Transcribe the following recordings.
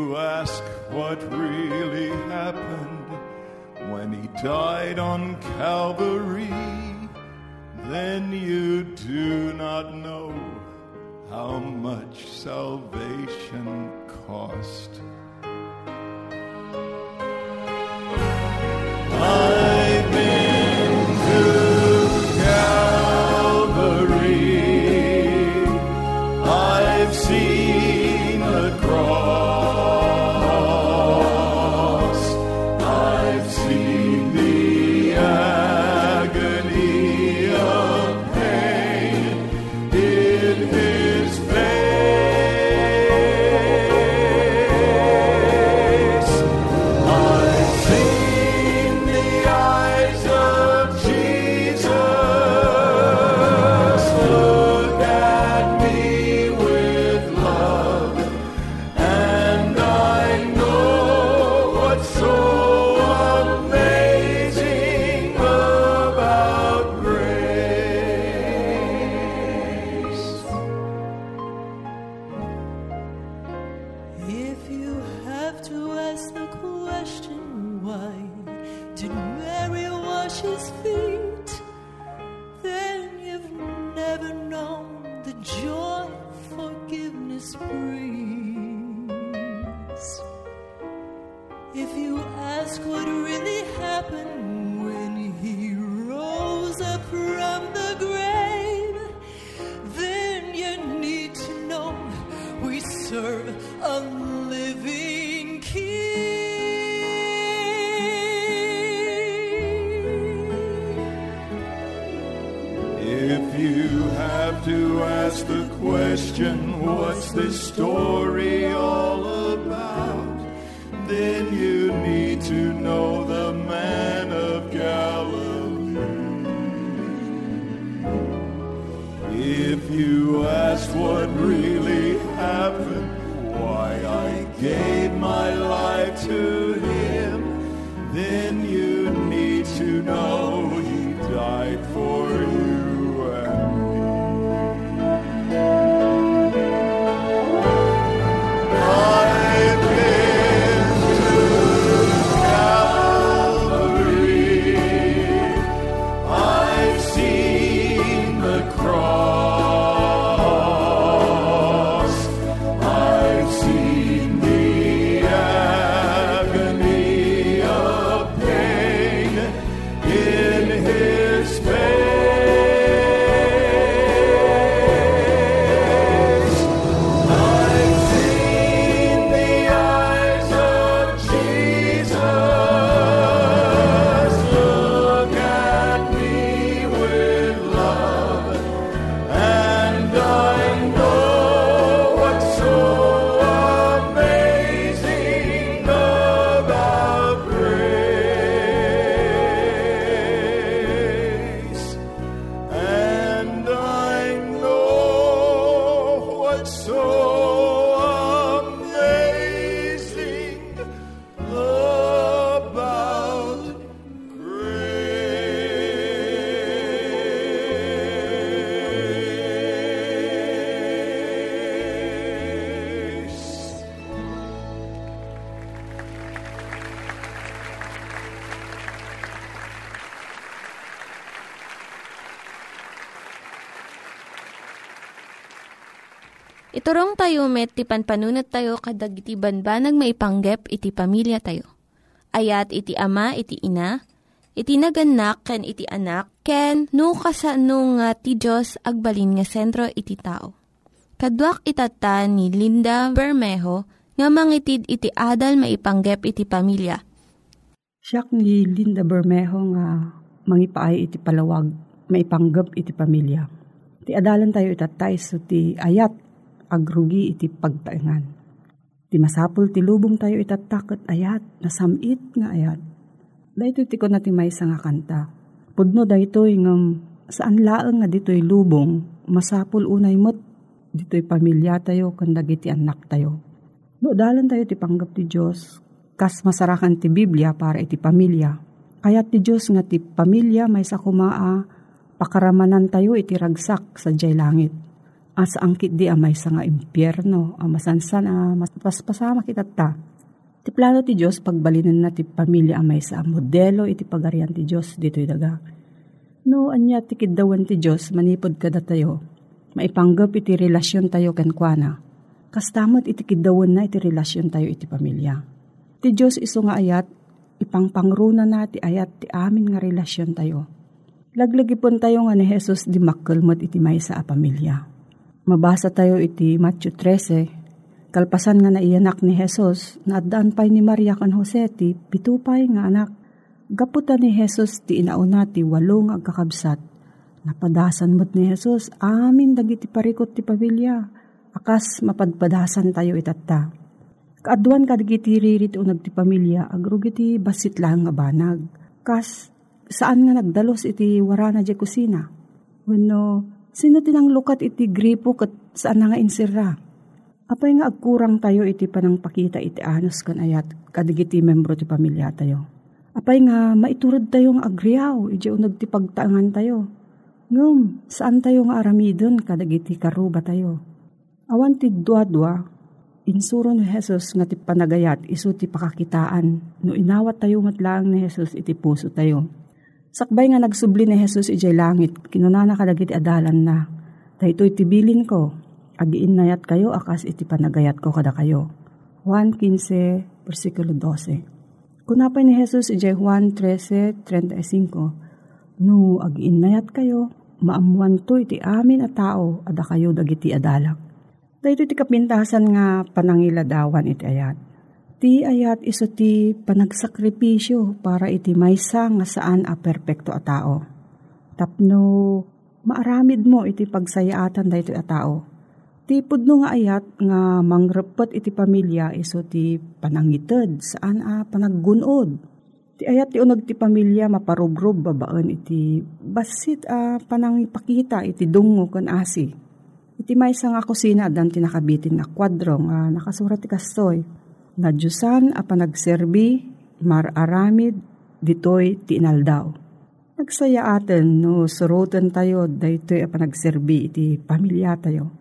You ask what really happened when he died on Calvary, then you do not know how much salvation cost. If you have to ask the question, what's this story all about? Then you need to know the man of Galilee. If you ask what really Iturong tayo met, ti panpanunat tayo kadag iti banbanag maipanggep iti pamilya tayo. Ayat iti ama, iti ina, iti naganak, ken iti anak, ken no kasano nga ti Diyos agbalin nga sentro iti tao. Kaduak itata ni Linda Bermejo nga mangitid iti adal maipanggep iti pamilya. Siya ni Linda Bermejo nga mangipaay iti palawag, maipanggap iti pamilya. Ti adalan tayo itatay so ti ayat, agrugi iti pagtaingan. Ti masapul ti lubong tayo itatakot ayat, nasamit nga ayat. Dahito ti ko na may nga kanta. Pudno dahitoy ngam saan laeng nga dito'y lubong, masapul unay mo't dito'y pamilya tayo, kandag iti anak tayo. No, dalan tayo ti panggap ti Diyos, kas masarakan ti Biblia para iti pamilya. Kaya ti Diyos nga ti pamilya may sa kumaa, pakaramanan tayo iti ragsak sa jay langit. As angkit di amay sa nga impyerno, amasansan a paspasama kita ta. Ti plano ti Diyos pagbalinan na ti pamilya amay sa modelo iti pagarian ti Diyos dito'y daga. No, anya ti kidawan ti Diyos manipod kada tayo. Maipanggap iti relasyon tayo kenkwana. Kastamot iti kidawan na iti relasyon tayo iti pamilya. Ti Diyos iso nga ayat, ipangpangruna na ti ayat ti amin nga relasyon tayo. Laglagi pon tayo nga ni Jesus di makkelmot iti may sa pamilya. Mabasa tayo iti Matthew 13, kalpasan nga naiyanak ni Jesus, naadaan pa'y ni Maria kan Jose ti pitupay nga anak. Gaputa ni Jesus ti inauna ti walong agkakabsat. Napadasan mo't ni Jesus, amin dagiti parikot ti pamilya. Akas mapadpadasan tayo itatta. Kaaduan kadagiti ririt unag ti pamilya, agrugiti basit lang nga banag. Kas, saan nga nagdalos iti warana di kusina? Wano, sino tinang lukat iti gripo kat saan na nga insira? Apay nga agkurang tayo iti panang pakita iti anos kan ayat kadagiti membro ti pamilya tayo. Apay nga maiturod tayo nga agriyaw, iti unag ti pagtaangan tayo. Ngum, saan tayo nga aramidon kadagiti karuba tayo? Awan ti dua-dua, insuro ni Jesus nga ti panagayat iso ti pakakitaan no inawat tayo matlaang ni Jesus iti puso tayo. Sakbay nga nagsubli ni Jesus ijay langit, kinunana kadagiti adalan na. Dahito itibilin ko, agiin nayat kayo akas iti panagayat ko kada kayo. Juan 15, versikulo 12. Kunapay ni Jesus ijay Juan 13.35, No, agiin nayat kayo, maamuan to iti amin a tao, ada kayo dagiti adalak. Dahito ti kapintasan nga panangiladawan iti ayat. Ti ayat iso ti panagsakripisyo para iti maysa nga saan a perpekto a tao. Tapno Maaramid mo iti pagsayaatan dayto a tao. Tipod no nga ayat nga mangrepet iti pamilya iso ti panangited saan a panaggunod. Ti ayat ti unag ti pamilya maparubrob babaan iti basit a panangipakita iti dungo kan asi. Iti may nga kusina dan tinakabitin na kwadro nga nakasurat ti kastoy. Na Diyosan a panagserbi mararamid ditoy ti inaldaw. Nagsaya atin no surutan tayo daytoy a panagserbi iti pamilya tayo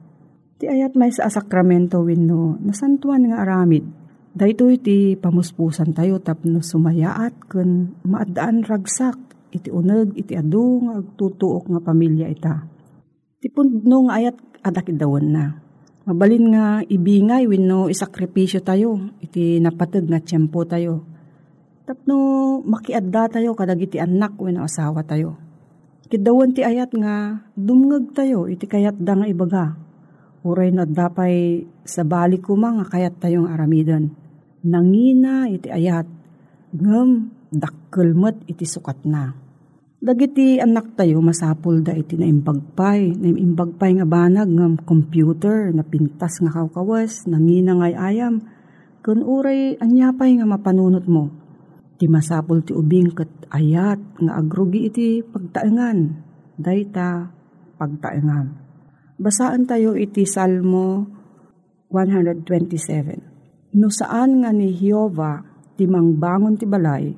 Ti ayat may sa sakramento wenno nasantuan nga aramid. Dahito iti pamuspusan tayo tapno sumayaat kun maadaan ragsak iti uneg iti adu nga agtutuok nga pamilya ita. Ti pundno nga ayat adakid dawon na. Mabalin nga ibingay wenno isakripisyo tayo iti napateg nga tiyempo tayo. Tapno makiadda tayo kadag iti anak wenno asawa tayo. Kidawan ti ayat nga dumngeg tayo iti kayat da nga ibaga Uray na dapay sa balik ko mga kayat tayong aramidan. Nangina iti ayat, ngem dakkelmet iti sukat na. Dagiti anak tayo masapul da iti naimbagpay, naimbagpay nga banag ngem computer na pintas nga kawkawas, nangina ngay ayam, kun uray anyapay nga mapanunot mo. Ti masapul ti ubing ket ayat nga agrugi iti pagtaengan, dayta pagtaengan. Basaan tayo iti Salmo 127. No saan nga ni Hiova ti mangbangon ti balay,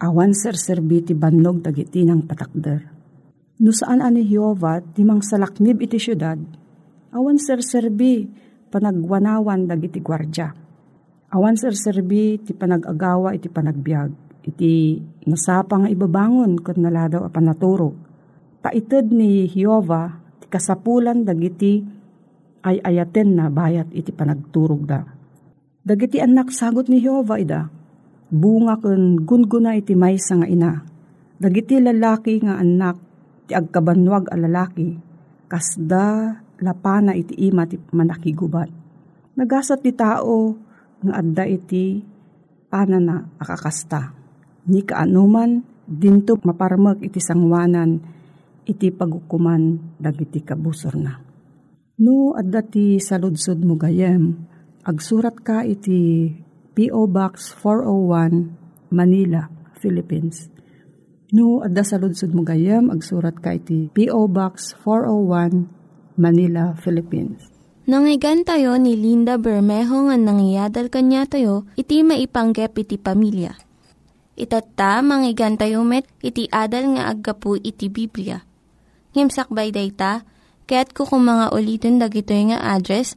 awan serserbi ti bannog dagiti ng patakder. No saan ani Hiova ti mangsalaknib iti syudad, awan serserbi panagwanawan dagiti gwardya. Awan serserbi ti panagagawa iti panagbiag, iti nasapa nga ibabangon kat naladaw a panaturog. Taited ni Hiova kasapulan dagiti ay ayaten na bayat iti panagturog da. Dagiti anak sagot ni Jehovah ida, bunga kun gunguna iti maysa nga ina. Dagiti lalaki nga anak, ti agkabanwag a lalaki, kasda lapana iti ima ti manakigubat. Nagasat ti tao nga adda iti panana akakasta. Ni kaanuman, dinto maparmak iti sangwanan, iti pagukuman dagiti kabusor na. No, adda ti saludsod mo gayem, agsurat ka iti P.O. Box 401, Manila, Philippines. No, adda saludsod mo gayem, agsurat ka iti P.O. Box 401, Manila, Philippines. Nangyigan tayo ni Linda Bermejo nga nangyadal kanya tayo, iti maipanggep iti pamilya. Itatta, manggigan tayo met, iti adal nga aggapu iti Biblia Ngimsakbay dayta, kaya't kukum mga ulitin dagito nga address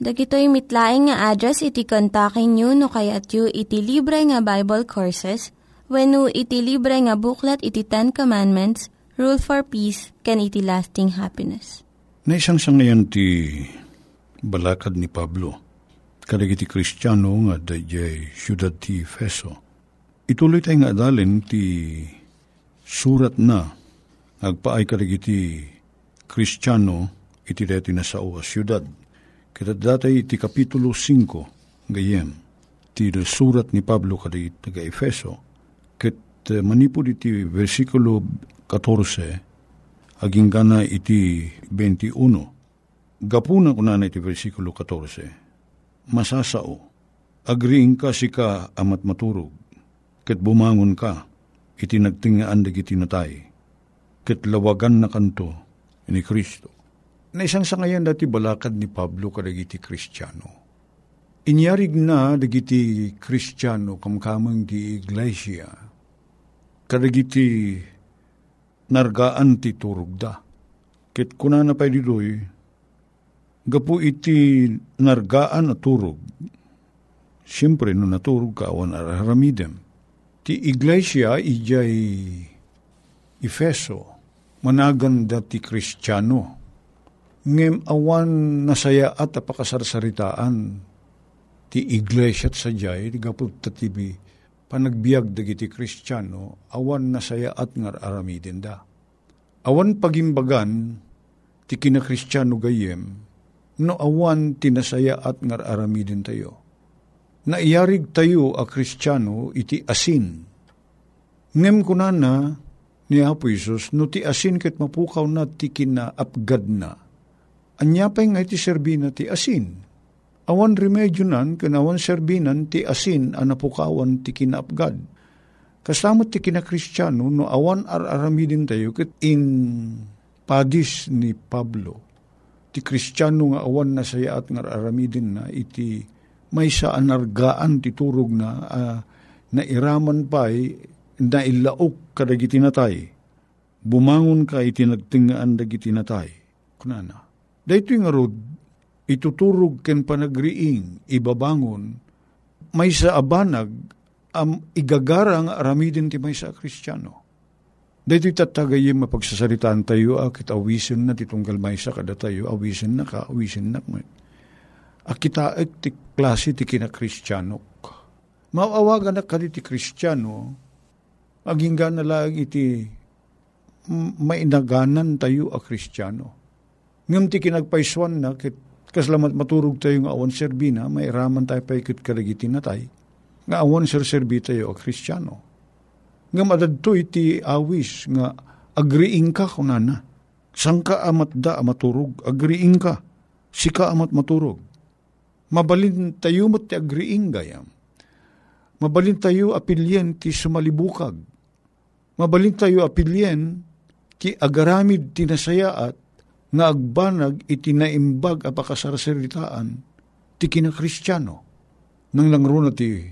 Dagitoy mitlaing nga address iti kontakin nyo no kayat yu iti libre nga Bible Courses when no iti libre nga buklat iti Ten Commandments, Rule for Peace, can iti lasting happiness. Naisang sa ngayon ti balakad ni Pablo, kadag iti Kristiyano nga dayjay syudad ti Feso. Ituloy tayo nga adalin ti surat na agpaay kadag iti Kristiyano iti deti na sao a syudad. Kita datay iti Kapitulo 5 gayem ti surat ni Pablo kadi taga Efeso ket uh, manipod iti versikulo 14 aging gana iti 21 gapuna ko na iti versikulo 14 masasao agriing ka si ka amat maturog ket bumangon ka iti nagtingaan dagiti natay ket lawagan na kanto ni Kristo. Na isang sa ngayon dati balakad ni Pablo kadagiti Kristiyano. Inyarig na dagiti Kristiyano kamkamang di iglesia. Kadagiti nargaan ti turugda. Ket kuna na pa didoy, gapu iti nargaan na turog. Siyempre, no naturog ka, awan araramidem. Ti iglesia, ijay Efeso, managan dati kristyano. Ngem awan nasaya at apakasarsaritaan ti iglesia at sadyay, ti gapot tatibi, panagbiag dagiti kristyano, awan nasaya at ngar aramidin da. Awan pagimbagan, ti kinakristyano gayem, no awan tinasaya at ngar aramidin tayo. Naiyarig tayo a kristyano iti asin. Ngem kunana ni Apo Isus, no ti asin ket mapukaw na ti kinaapgad na, Anyapay nga iti serbina ti asin. Awan remedyo nan, kanawan serbinan ti asin anapukawan ti kinaapgad. Kasamot ti kinakristyano, no awan ar-aramidin tayo, ket in padis ni Pablo, ti kristyano nga awan na saya at nga aramidin na, iti may sa anargaan ti turog na, uh, na iraman pa'y na ilaok kadagiti natay. Bumangon ka iti nagtingaan dagiti natay. Kunana Dahito nga rod, ituturog ken panagriing, ibabangon, may sa abanag, am igagarang aramidin ti may sa kristyano. Dahito tatagayim mapagsasaritaan tayo, akit awisin na titunggal may sa kada tayo, awisin na ka, awisin na ka. Akita ek ti klase ti kinakristyano. Maawagan na ka ti kristyano, aging na lang iti mainaganan tayo a kristyano Ngam ti kinagpaiswan na, kit kaslamat maturog tayo nga awan serbina, may raman tayo pa ikit karagiti na tayo. Nga awan ser serbi tayo a kristyano. Ngam adadto iti awis nga agriing ka kunana. Sang ka amat da maturog, agriing ka. Sika amat maturog. Mabalin tayo mo ti agriing gayam. Mabalin tayo apilyen ti sumalibukag. Mabalin tayo apilyen ti agaramid ti nasayaat nga agbanag iti naimbag apakasarsaritaan ti kinakristyano. Nang langro na ti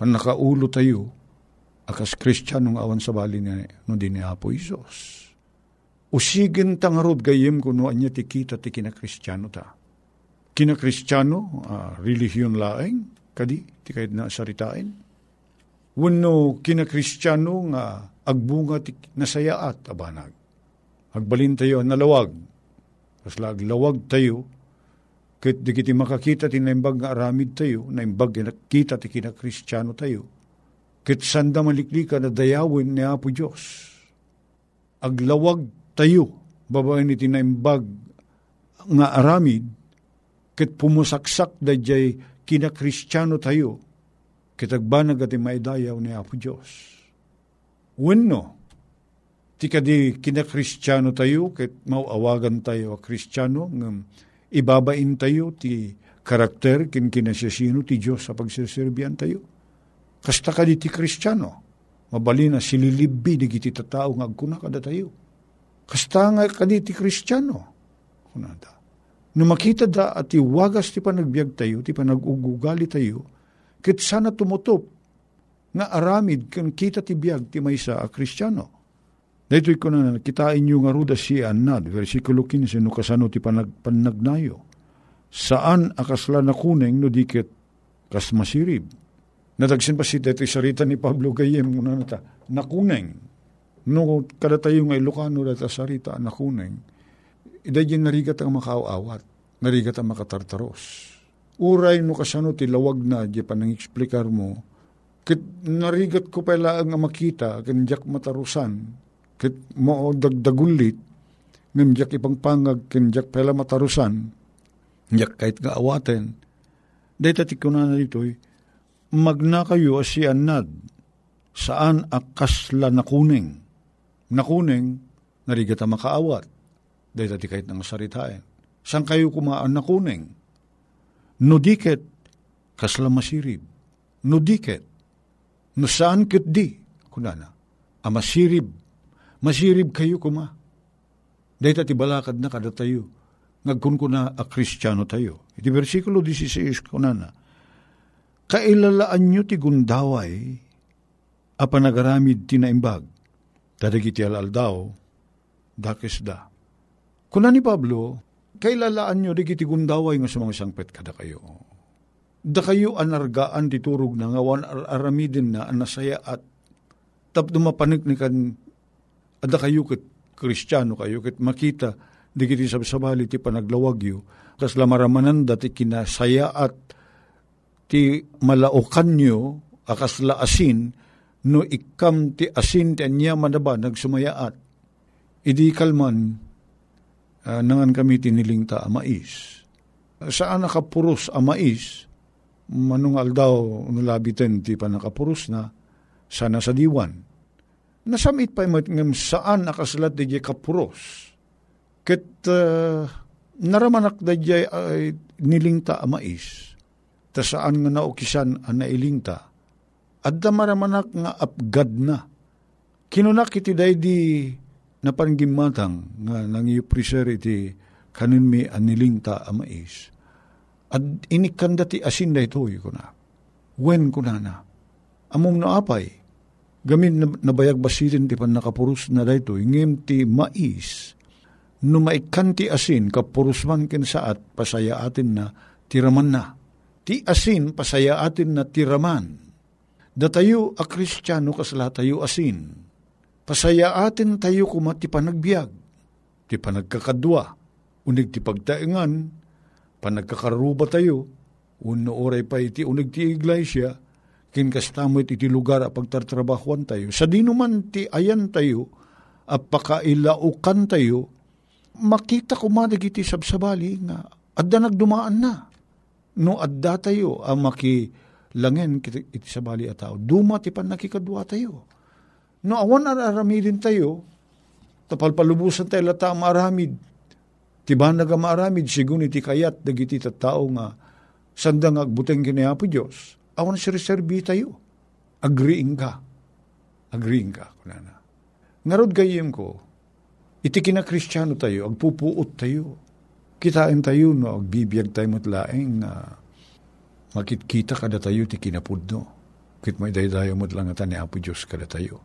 panakaulo tayo akas kristyano nga awan sa bali ni no din ni Apo Isos. Usigin tangarod gayem kuno anya ti kita ti kinakristyano ta. Kinakristyano, uh, relihiyon laeng, kadi, ti kahit na saritain. Wano kinakristyano nga agbunga ti nasayaat abanag. Agbalin tayo nalawag, Kasla aglawag tayo, ket di kiti makakita ti naimbag nga aramid tayo, naimbag kita ti kinakristyano tayo, ket sanda maliklika na dayawin ni Apo Diyos. Aglawag tayo, babae ni tinaimbag nga aramid, ket pumusaksak da jay kinakristyano tayo, ket agbanag at maidayaw ni Apo Diyos. Wenno, ti kadi kinakristyano tayo, ket mauawagan tayo a kristyano, ng ibabain tayo ti karakter kin kinasasino ti Diyos sa pagsiserbian tayo. Kasta kadi ti kristyano, mabali na sililibbi di kiti tatao nga agkuna kada tayo. Kasta nga kadi ti kristyano, kunada. No makita da at iwagas ti panagbiag tayo, ti panagugugali tayo, kit sana tumutop nga aramid kan kita ti biag ti maysa a kristyano Dito ko na kitain nyo nga ruda si Anad, versikulo 15, no kasano ti panag, panagnayo. Saan akasla na kuneng no dikit kas masirib. Nadagsin pa si dito sarita ni Pablo Gayem, muna na ta, nakuneng. No kada tayo nga Ilocano data sarita nakuneng. Ida yung narigat ang makaawat, narigat ang makatartaros. Uray no kasano ti lawag na, di pa nang eksplikar mo, kit narigat ko pala ang makita, kanjak matarusan, kit mo dagdagulit, ngam jak ipang pangag, kinjak pela matarusan, jak kahit nga awaten, dahil tati ko na dito'y, magna kayo asian nad, saan akasla nakuning, nakuning, narigata makaawat, dahil tati kahit nga saritain. San kayo kumaan nakuning? Nudiket, kasla masirib. Nudiket, no saan kit di, kunana, amasirib, Masirib kayo kuma. Dahil ti balakad na kada tayo. Ngagkun ko na a kristyano tayo. Iti versikulo 16 ko na na. Kailalaan nyo ti gundaway a panagaramid tinaimbag. Tadagiti alaldaw, dakes da. Kuna ni Pablo, kailalaan nyo di kiti gundaway nga sumang sangpet kada kayo. Da kayo anargaan titurog na ngawan aramidin na anasaya at tap dumapanik ni kan Ada kayo kat kristyano kayo kat makita di kiti sabsabali ti panaglawagyo, kas lamaramanan dati kinasaya at ti malaukan nyo, akas la asin, no ikam ti asin ti anya manaba nagsumayaat. Idi kalman, uh, nangan kami tiniling ta amais. Saan nakapuros amais, manung aldaw nulabitin ti panakapuros na, sana sa diwan. Nasamit pa yung saan nakasalat di kapuros. Ket uh, naramanak da ay nilingta amais. Ta saan nga naukisan ang nailingta. At da maramanak nga apgad na. Kinunak iti day di napanggimatang nga nang iupriser iti kanin mi anilingta amais. At inikanda ti asin da ito ko. Wen ko na na. Among naapay, gamin nabayag basitin ti pan nakapurus na dayto, ingim ti mais, no maikan ti asin, kapurusman kin saat, pasaya atin na tiraman na. Ti asin, pasaya atin na tiraman. Datayo a kristyano kasla tayo asin. Pasaya atin tayo kuma ti panagbiag, ti panagkakadwa, unig ti pagtaingan, panagkakaruba tayo, uno oray pa iti unig ti iglesia, kin kastamoy iti lugar a pagtartrabahuan tayo. Sa dinuman ti ayan tayo, at pakailaukan tayo, makita ko madag iti sabsabali nga, adda nagdumaan na. No adda tayo ang makilangen iti sabali at tao. Duma ti pan nakikadwa tayo No awan araramidin tayo, tapalpalubusan tayo lata maaramid. Tiba naga maaramid, sigun iti kayat, dagiti tao nga, sandang agbuteng kinayapo Diyos. Awan si reserbi tayo. Agreeing ka. Agreeing ka. Kunana. Ngarod gayem ko, iti kina-kristyano tayo, agpupuot tayo. Kitain tayo, no, agbibiyag tayo matlaeng, uh, makitkita kada tayo ti kinapudno. Kit may daydayo mo lang ni Apo Diyos kada tayo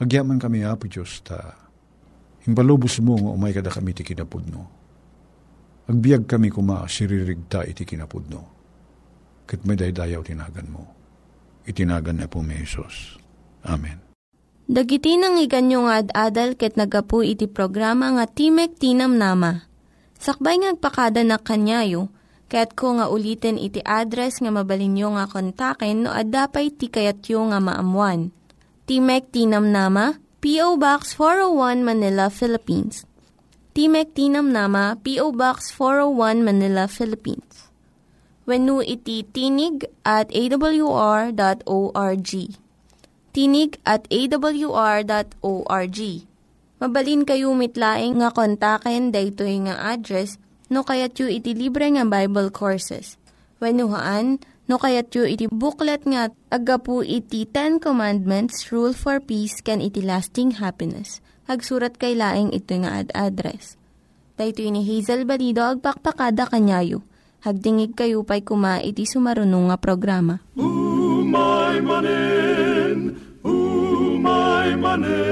Hagyaman kami, Apo Diyos, ta impalubos mo nga umay kada kami ti kinapudno. Agbiag kami kuma siririgta iti kinapudno. Kit may daydayaw tinagan mo. Itinagan na po may Jesus. Amen. Dagiti nang iganyo nga ad-adal ket nagapu iti programa nga Timek Tinam Nama. Sakbay ngagpakada na kanyayo, ket ko nga ulitin iti address nga mabalinyo nga kontaken no ad-dapay tikayatyo nga maamuan. Timek Tinam Nama, P.O. Box 401 Manila, Philippines. Timek Tinam Nama, P.O. Box 401 Manila, Philippines. Venu iti tinig at awr.org. Tinig at awr.org. Mabalin kayo mitlaing nga kontaken daytoy nga address no kayat yu iti libre nga Bible Courses. Venuhaan no kayat yu iti booklet nga agapu iti Ten Commandments, Rule for Peace, can iti lasting happiness. Hagsurat kay laing ito nga ad address. Dahito ni Hazel Balido, agpakpakada kanyayo. Hagdingig kayo pa'y kuma iti sumarunong nga programa. Umay manen, umay manen.